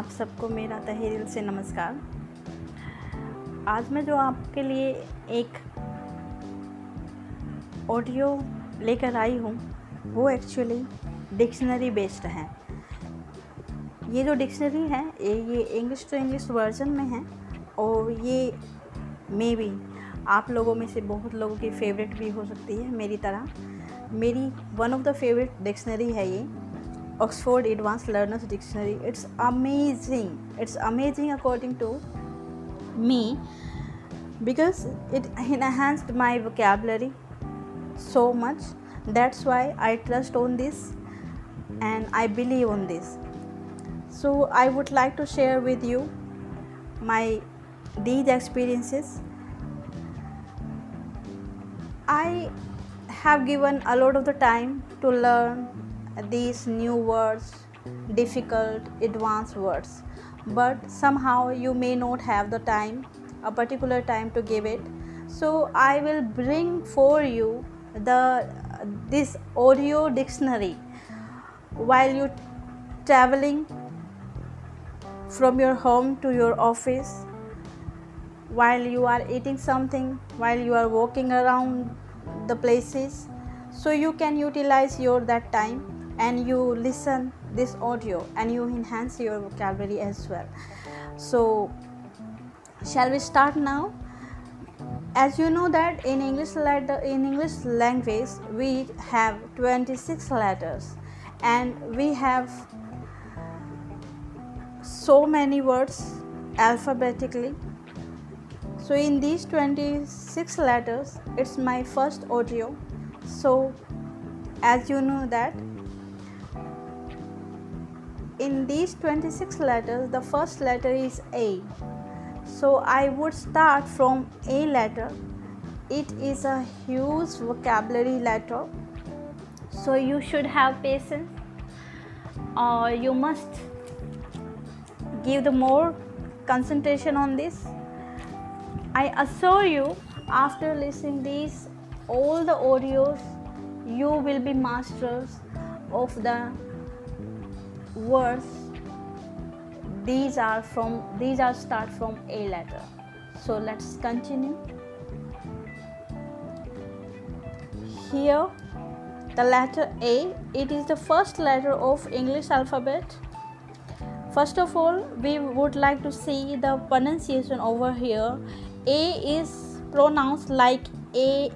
आप सबको मेरा तहे दिल से नमस्कार। आज मैं जो आपके लिए एक ऑडियो लेकर आई हूँ, वो एक्चुअली डिक्शनरी बेस्ड है। ये जो डिक्शनरी है, ये इंग्लिश टू इंग्लिश वर्जन में है और ये मे बी आप लोगों में से बहुत लोगों की फेवरेट भी हो सकती है मेरी तरह। मेरी one of the favourite dictionary है ये। Oxford Advanced Learners Dictionary. It's amazing. It's amazing according to me because it enhanced my vocabulary so much. That's why I trust on this and I believe on this. So I would like to share with you my these experiences. I have given a lot of the time to learn these new words difficult advanced words. But somehow you may not have the time a particular time to give it. So i will bring for you the this audio dictionary. While you traveling from your home to your office while you are eating something while you are walking around the places so you can utilize your that time and you listen this audio and you enhance your vocabulary as well. So shall we start now? As you know that in english letter in english language we have 26 letters and we have so many words alphabetically. So in these 26 letters it's my first audio. So as you know that in these 26 letters the first letter is A. So I would start from A letter. It is a huge vocabulary letter. So you should have patience. Or you must give the more concentration on this. I assure you after listening these all the audios you will be masters of the words these are from these are start from a letter. So let's continue. Here the letter a it is the first letter of english alphabet. First of all we would like to see the pronunciation over here. A is pronounced like a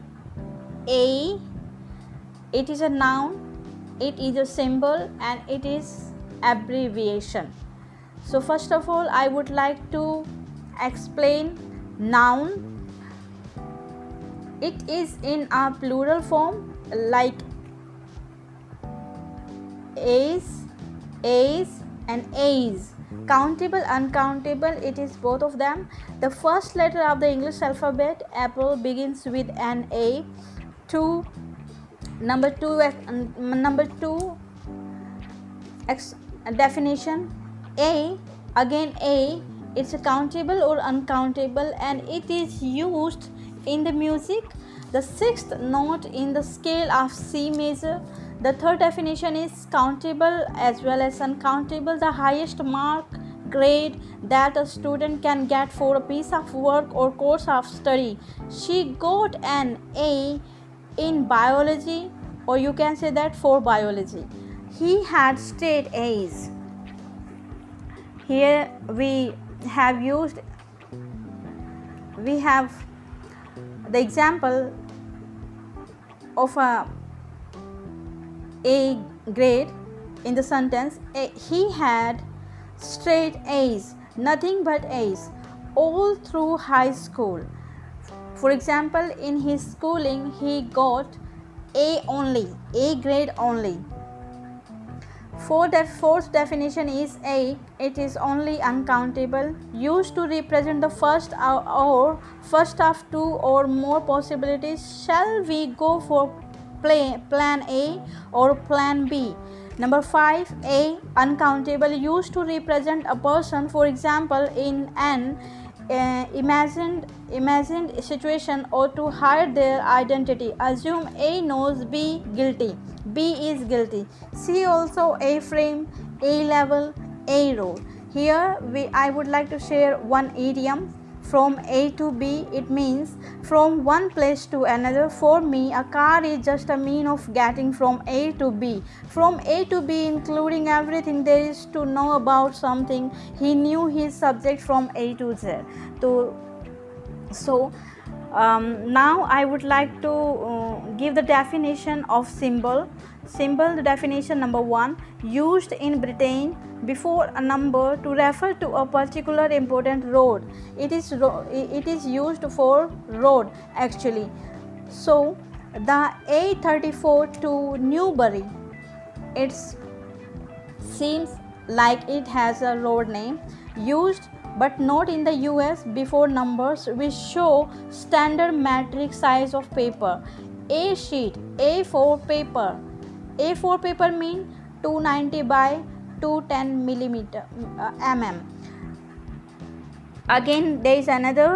a. It is a noun it is a symbol and it is abbreviation. So first of all i would like to explain noun. It is in a plural form like a's a's and a's countable uncountable it is both of them. The first letter of the english alphabet apple begins with an a. Two number two uh, number two definition a again a it's countable or uncountable and it is used in the music. The sixth note in the scale of c major the third definition is countable as well as uncountable. The highest mark grade that a student can get for a piece of work or course of study. She got an a in biology or you can say that for biology he had straight A's. Here we have used, we have the example of a A grade in the sentence he had straight A's, nothing but A's all through high school. For example, in his schooling, he got A only, A grade only. For the fourth definition is a. It is only uncountable, used to represent the first or first of two or more possibilities. Shall we go for play, plan A or plan B? Number five, A uncountable, used to represent a person. For example, in an uh, imagined imagined situation or to hide their identity. Assume A knows B guilty. B is guilty. See also A frame, A level, A row. here we i would like to share one idiom from A to B, it means from one place to another. For me, a car is just a mean of getting from A to B. From A to B, including everything there is to know about something. He knew his subject from A to Z. So, so um, now I would like to uh, give the definition of symbol. Symbol, definition number one, used in Britain before a number to refer to a particular important road it is it is used for road actually so the a34 to newbury it seems like it has a road name used but not in the US before numbers which show standard metric size of paper. A sheet, A4 paper. A4 paper mean 290 by 210 millimeter uh, mm again there is another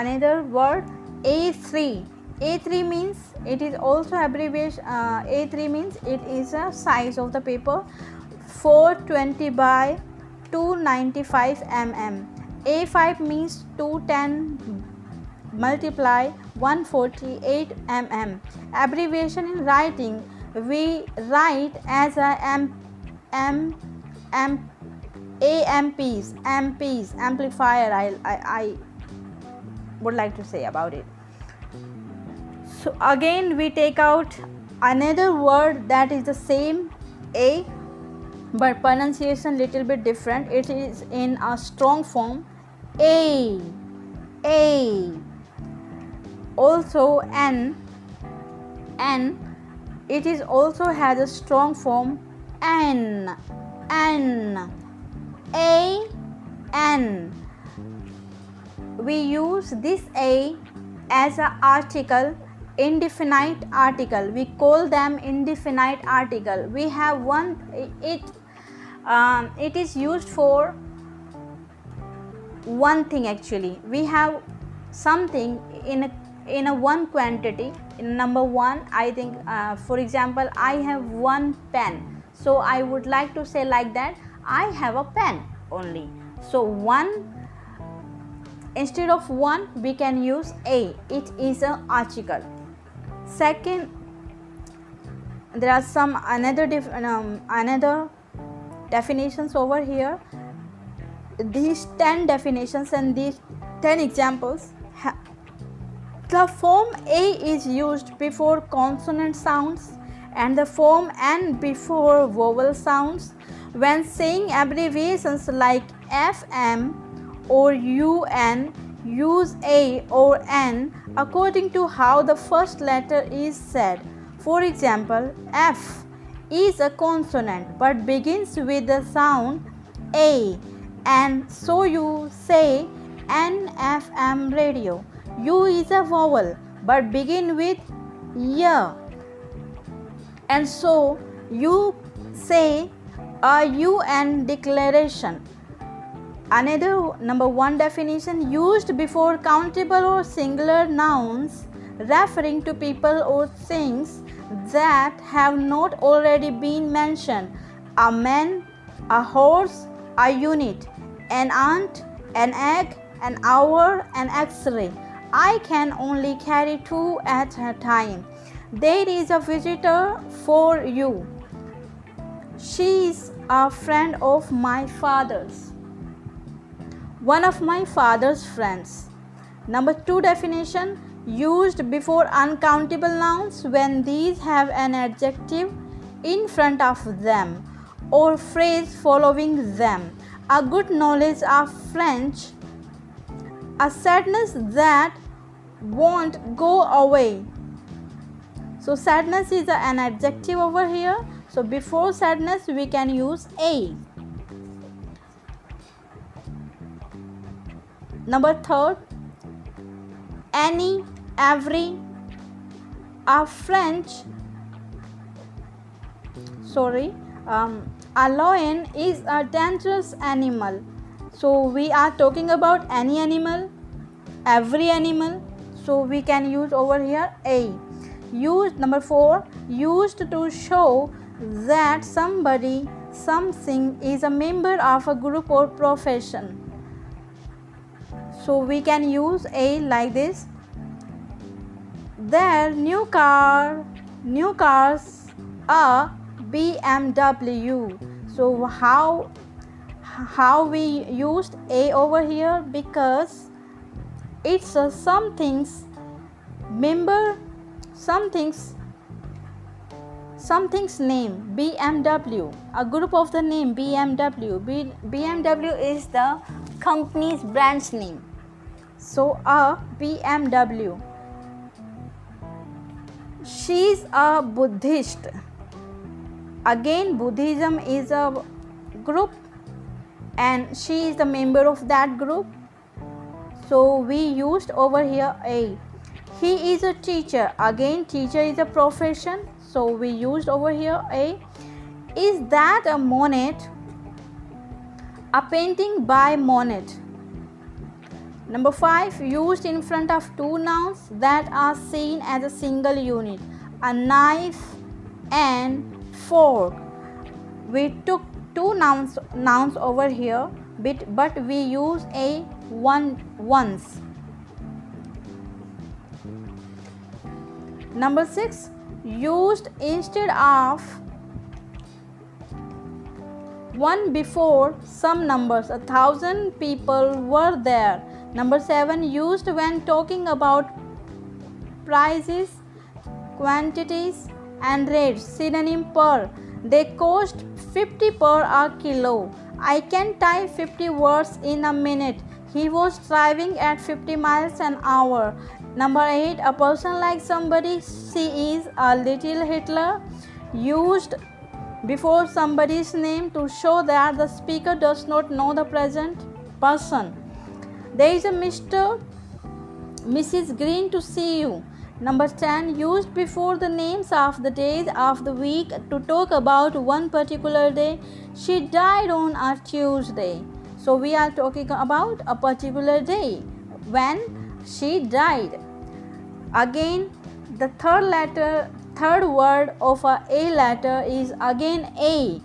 another word a3 a3 means it is also abbreviation uh, a3 means it is a size of the paper 420 by 295 mm a5 means 210 multiply 148 mm abbreviation in writing we write as a m m amp amps amps amplifier I, I i would like to say about it. So again we take out another word that is the same a but pronunciation little bit different. It is in a strong form. A. A. Also n n it is also has a strong form. N N A. N we use this A as an article indefinite article. We call them indefinite article. We have one it um, it is used for one thing actually. We have something in a in a one quantity in number one i think uh, for example i have one pen. So i would like to say like that i have a pen only. So one instead of one we can use a. It is an article. Second there are some another um, another definitions over here these 10 definitions and these 10 examples the form a is used before consonant sounds and the form N before vowel sounds. When saying abbreviations like FM or UN, use A or N according to how the first letter is said. For example, F is a consonant but begins with the sound A and so you say NFM radio. U is a vowel but begin with Y and so you say a UN declaration. Another number one definition used before countable or singular nouns referring to people or things that have not already been mentioned a man, a horse, a unit, an ant, an egg, an hour, an x ray. I can only carry two at a time. There is a visitor for you. She is a friend of my father's. One of my father's friends. Number two definition used before uncountable nouns when these have an adjective in front of them or phrase following them. A good knowledge of French, a sadness that won't go away. So sadness is an adjective over here. So before sadness we can use a. Number third any every a french sorry um, a lion is a dangerous animal so we are talking about any animal every animal so we can use over here a used number 4 used to show that somebody something is a member of a group or profession. So we can use a like this. Their new car, new cars a BMW. So how how we used a over here? Because it's a something's member something's something's name BMW a group of the name BMW B, BMW is the company's brand's name. So a BMW she's a Buddhist. Again Buddhism is a group and she is the member of that group. So we used over here a. He is a teacher. Again teacher is a profession. So we used over here a. Is that a monet a painting by monet number 5 used in front of two nouns that are seen as a single unit a knife and fork. We took two nouns nouns over here but, but we use a one once. Number 6 used instead of one before some numbers. A thousand people were there number 7 used when talking about prices quantities and rates. Synonym per. They cost 50 per a kilo. I can type 50 words in a minute. He was driving at 50 miles an hour. Number 8. A person like somebody she is a little Hitler. Used before somebody's name to show that the speaker does not know the present person. There is a Mr. Mrs. Green to see you. Number 10 used before the names of the days of the week to talk about one particular day. She died on a Tuesday. So we are talking about a particular day when she died. Again, the third letter, third word of a A letter is again A.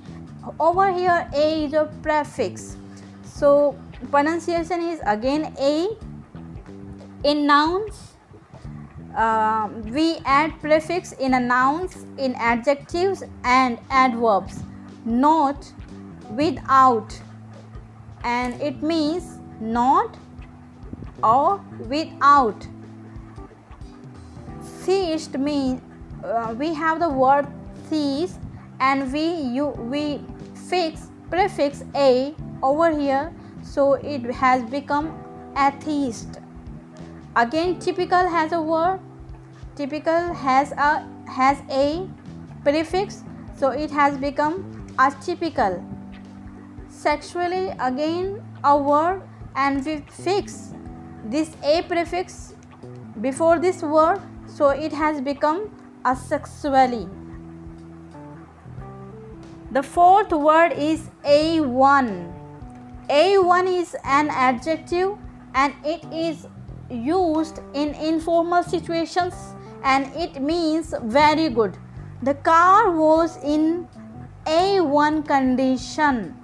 Over here, A is a prefix. So, pronunciation is again A. In nouns, uh, we add prefix in a nouns, in adjectives and adverbs. Not without, and it means not or without theist means uh, we have the word theist and we you we fix prefix a over here so it has become atheist. Again typical has a word. Typical has a has a prefix. So it has become atypical. Sexually again a word and we fix this a prefix before this word. So it has become asexually. The fourth word is A1. A1 is an adjective and it is used in informal situations and it means very good. The car was in A1 condition.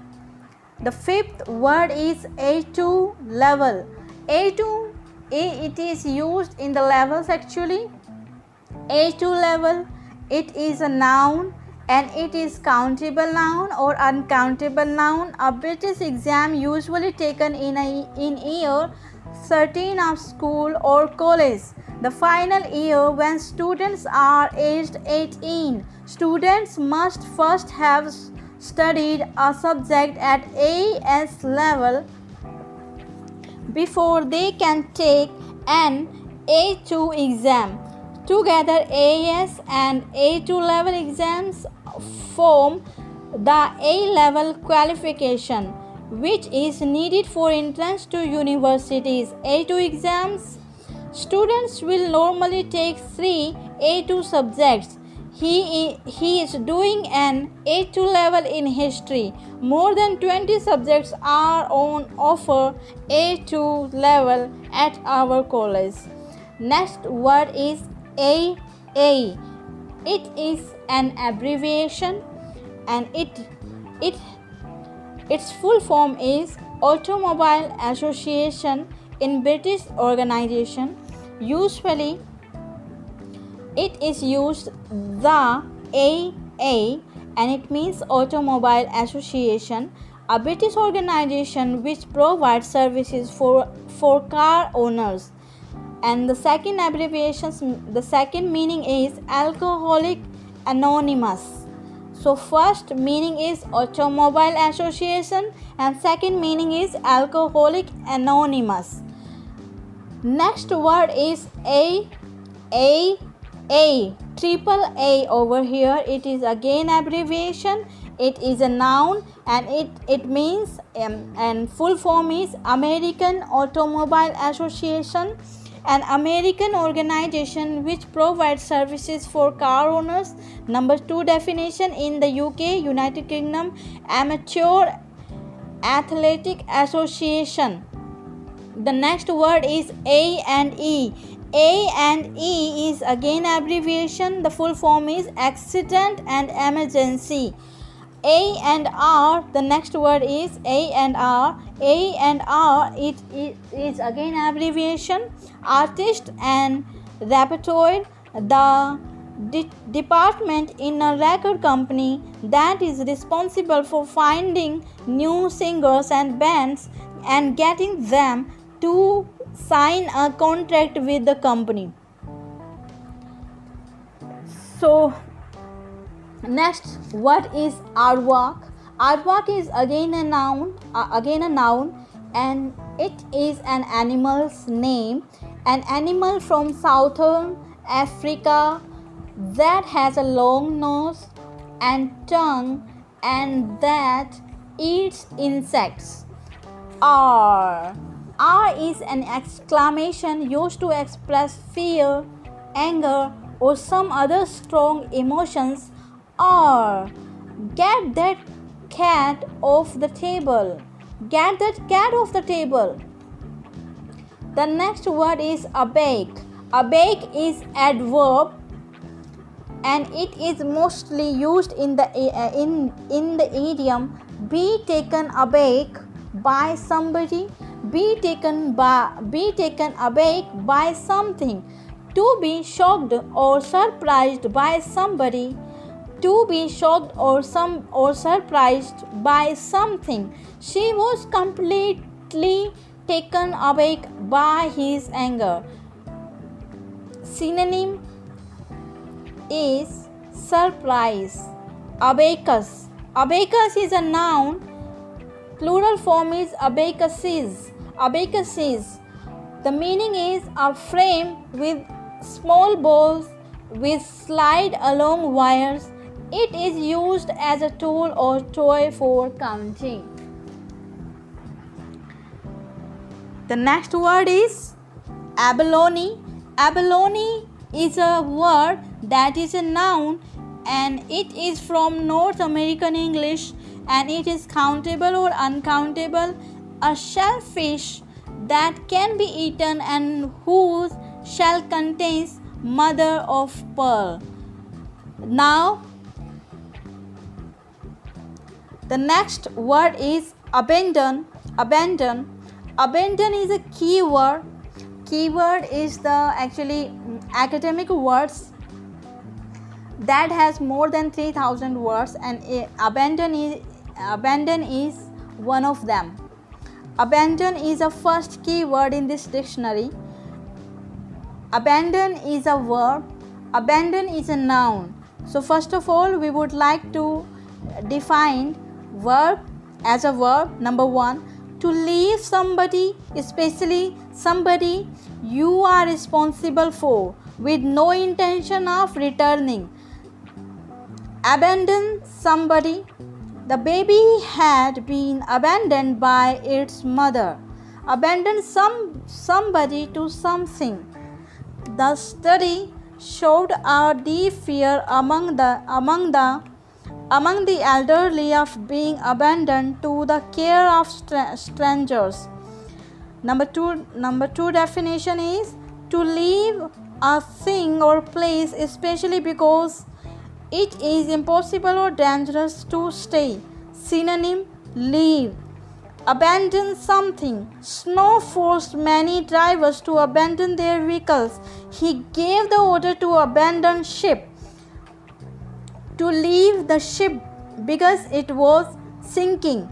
The fifth word is A2 level. A2 it is used in the levels actually a2 level, it is a noun and it is countable noun or uncountable noun. A British exam usually taken in a in year 13 of school or college. The final year when students are aged 18. Students must first have studied a subject at AS level before they can take an A2 exam. Together, AS and A2 level exams form the A level qualification, which is needed for entrance to universities. A2 exams students will normally take three A2 subjects. He, he is doing an A2 level in history. More than 20 subjects are on offer A2 level at our college. Next word is AA. It is an abbreviation and it It its full form is Automobile Association in British organization. Usually it is used the AA and it means Automobile Association, a British organization which provides services for, for car owners. And the second abbreviation, the second meaning is Alcoholic Anonymous. So first meaning is Automobile Association and second meaning is Alcoholic Anonymous. Next word is A A A triple A over here it is again abbreviation it is a noun and it it means um, and full form is American Automobile Association an American organization which provides services for car owners number 2 definition in the UK United Kingdom amateur athletic association the next word is A and E a and E is again abbreviation. The full form is accident and emergency. A and R, the next word is A and R. A and R, it, it is again abbreviation. Artist and repertoire, the de- department in a record company that is responsible for finding new singers and bands and getting them to sign a contract with the company so next what is aardvark aardvark is again a noun uh, again a noun and it is an animal's name. An animal from southern africa that has a long nose and tongue and that eats insects. R. R is an exclamation used to express fear, anger, or some other strong emotions. R. Get that cat off the table. Get that cat off the table. The next word is aback. Aback is adverb and it is mostly used in the uh, in in the idiom be taken aback by somebody be taken by be taken aback by something to be shocked or surprised by somebody to be shocked or some or surprised by something she was completely taken aback by his anger synonym is surprise abacus abacus is a noun Plural form is abacuses. Abacuses. The meaning is a frame with small balls with slide along wires. It is used as a tool or toy for counting. The next word is abalone. Abalone is a word that is a noun and it is from North American English and it is countable or uncountable, a shellfish that can be eaten and whose shell contains mother of pearl. Now, the next word is abandon. Abandon. Abandon is a key keyword. Keyword is the actually mm, academic words that has more than 3000 words and abandon is abandon is one of them. Abandon is a first key word in this dictionary. Abandon is a verb. Abandon is a noun. So first of all, we would like to define verb as a verb. Number one, to leave somebody, especially somebody you are responsible for, with no intention of returning. Abandon somebody the baby had been abandoned by its mother. Abandon some somebody to something. The study showed a deep fear among the among the among the elderly of being abandoned to the care of strangers. Number two, number two definition is to leave a thing or place, especially because it is impossible or dangerous to stay. Synonym leave. Abandon something. Snow forced many drivers to abandon their vehicles. He gave the order to abandon ship. To leave the ship because it was sinking.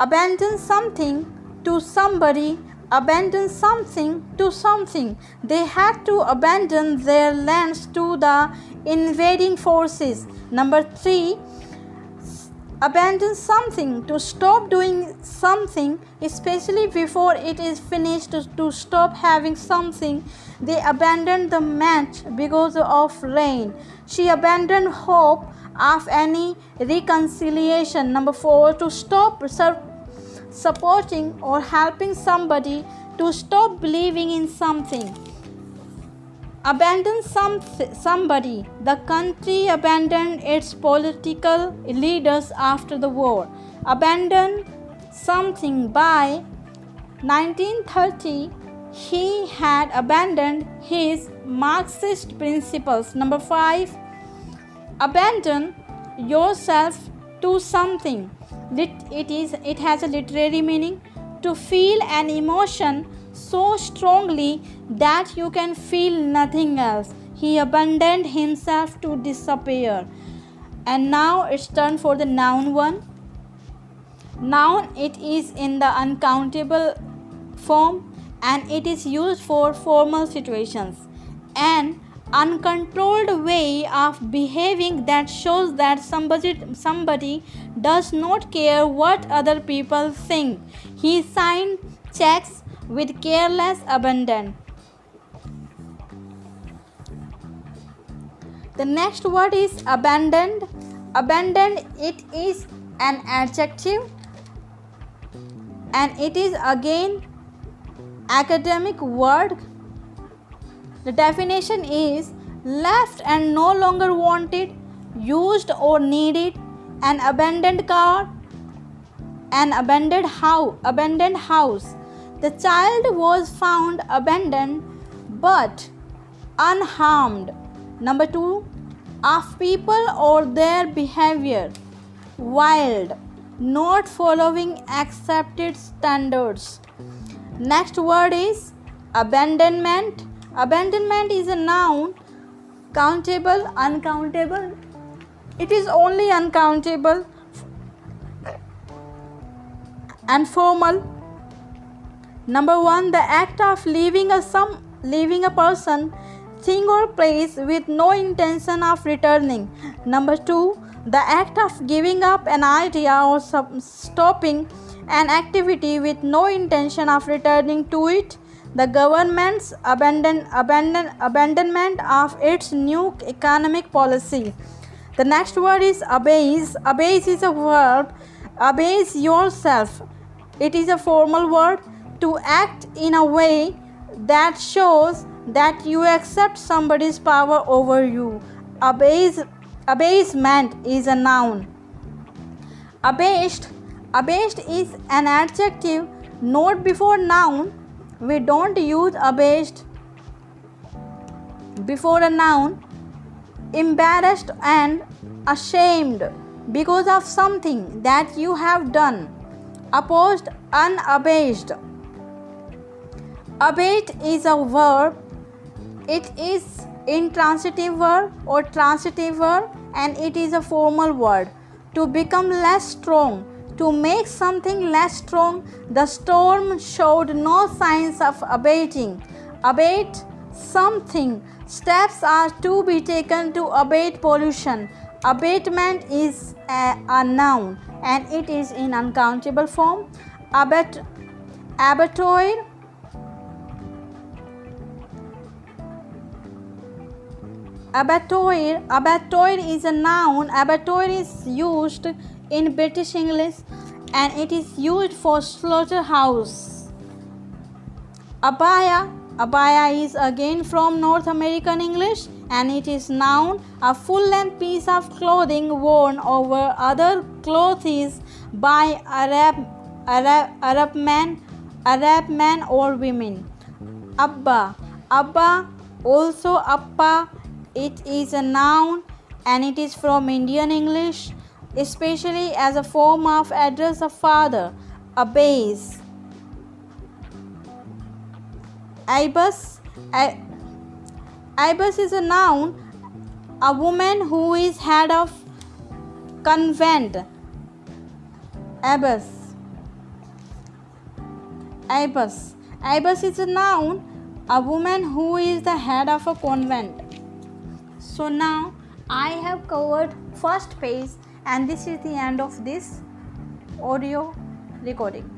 Abandon something to somebody abandon something to something. They had to abandon their lands to the invading forces. Number three, abandon something to stop doing something, especially before it is finished, to, to stop having something. They abandoned the match because of rain. She abandoned hope of any reconciliation. Number four, to stop supporting or helping somebody to stop believing in something abandon some somebody. The country abandoned its political leaders after the war. Abandon something by 1930 he had abandoned his marxist principles. Number 5 abandon yourself to something. It is it has a literary meaning. To feel an emotion so strongly that you can feel nothing else. He abandoned himself to disappear. And now it's turn for the noun one. Noun it is in the uncountable form and it is used for formal situations. And uncontrolled way of behaving that shows that somebody somebody does not care what other people think. He signed checks with careless abandon. The next word is abandoned. Abandoned it is an adjective and it is again academic word. The definition is left and no longer wanted, used or needed, an abandoned car, an abandoned house, abandoned house. The child was found abandoned but unharmed. Number 2 of people or their behavior wild not following accepted standards next word is abandonment Abandonment is a noun, countable, uncountable. It is only uncountable and formal. Number one, the act of leaving a some leaving a person, thing or place with no intention of returning. Number two, the act of giving up an idea or stopping an activity with no intention of returning to it the government's abandon, abandon, abandonment of its new economic policy. The next word is abase. Abase is a verb. Abase yourself. It is a formal word to act in a way that shows that you accept somebody's power over you. Abase, abasement is a noun. Abased, abased is an adjective. Note before noun we don't use abased before a noun. Embarrassed and ashamed because of something that you have done. Opposed, unabased. Abate is a verb. It is intransitive verb or transitive verb and it is a formal word. To become less strong to make something less strong, the storm showed no signs of abating. Abate something. Steps are to be taken to abate pollution. Abatement is a, a noun and it is in uncountable form. Abate, abattoir abattoir. Abattoir is a noun. Abattoir is used in British English and it is used for slaughterhouse. Abaya. Abaya is again from North American English and it is noun. A full length piece of clothing worn over other clothes by Arab Arab, Arab men Arab men or women. Abba. Abba also Appa it is a noun and it is from Indian English especially as a form of address of father, base. Ibis, Ibis is a noun, a woman who is head of convent. Abbess. Ibis. Ibis is a noun, a woman who is the head of a convent. So now I have covered first page and this is the end of this audio recording.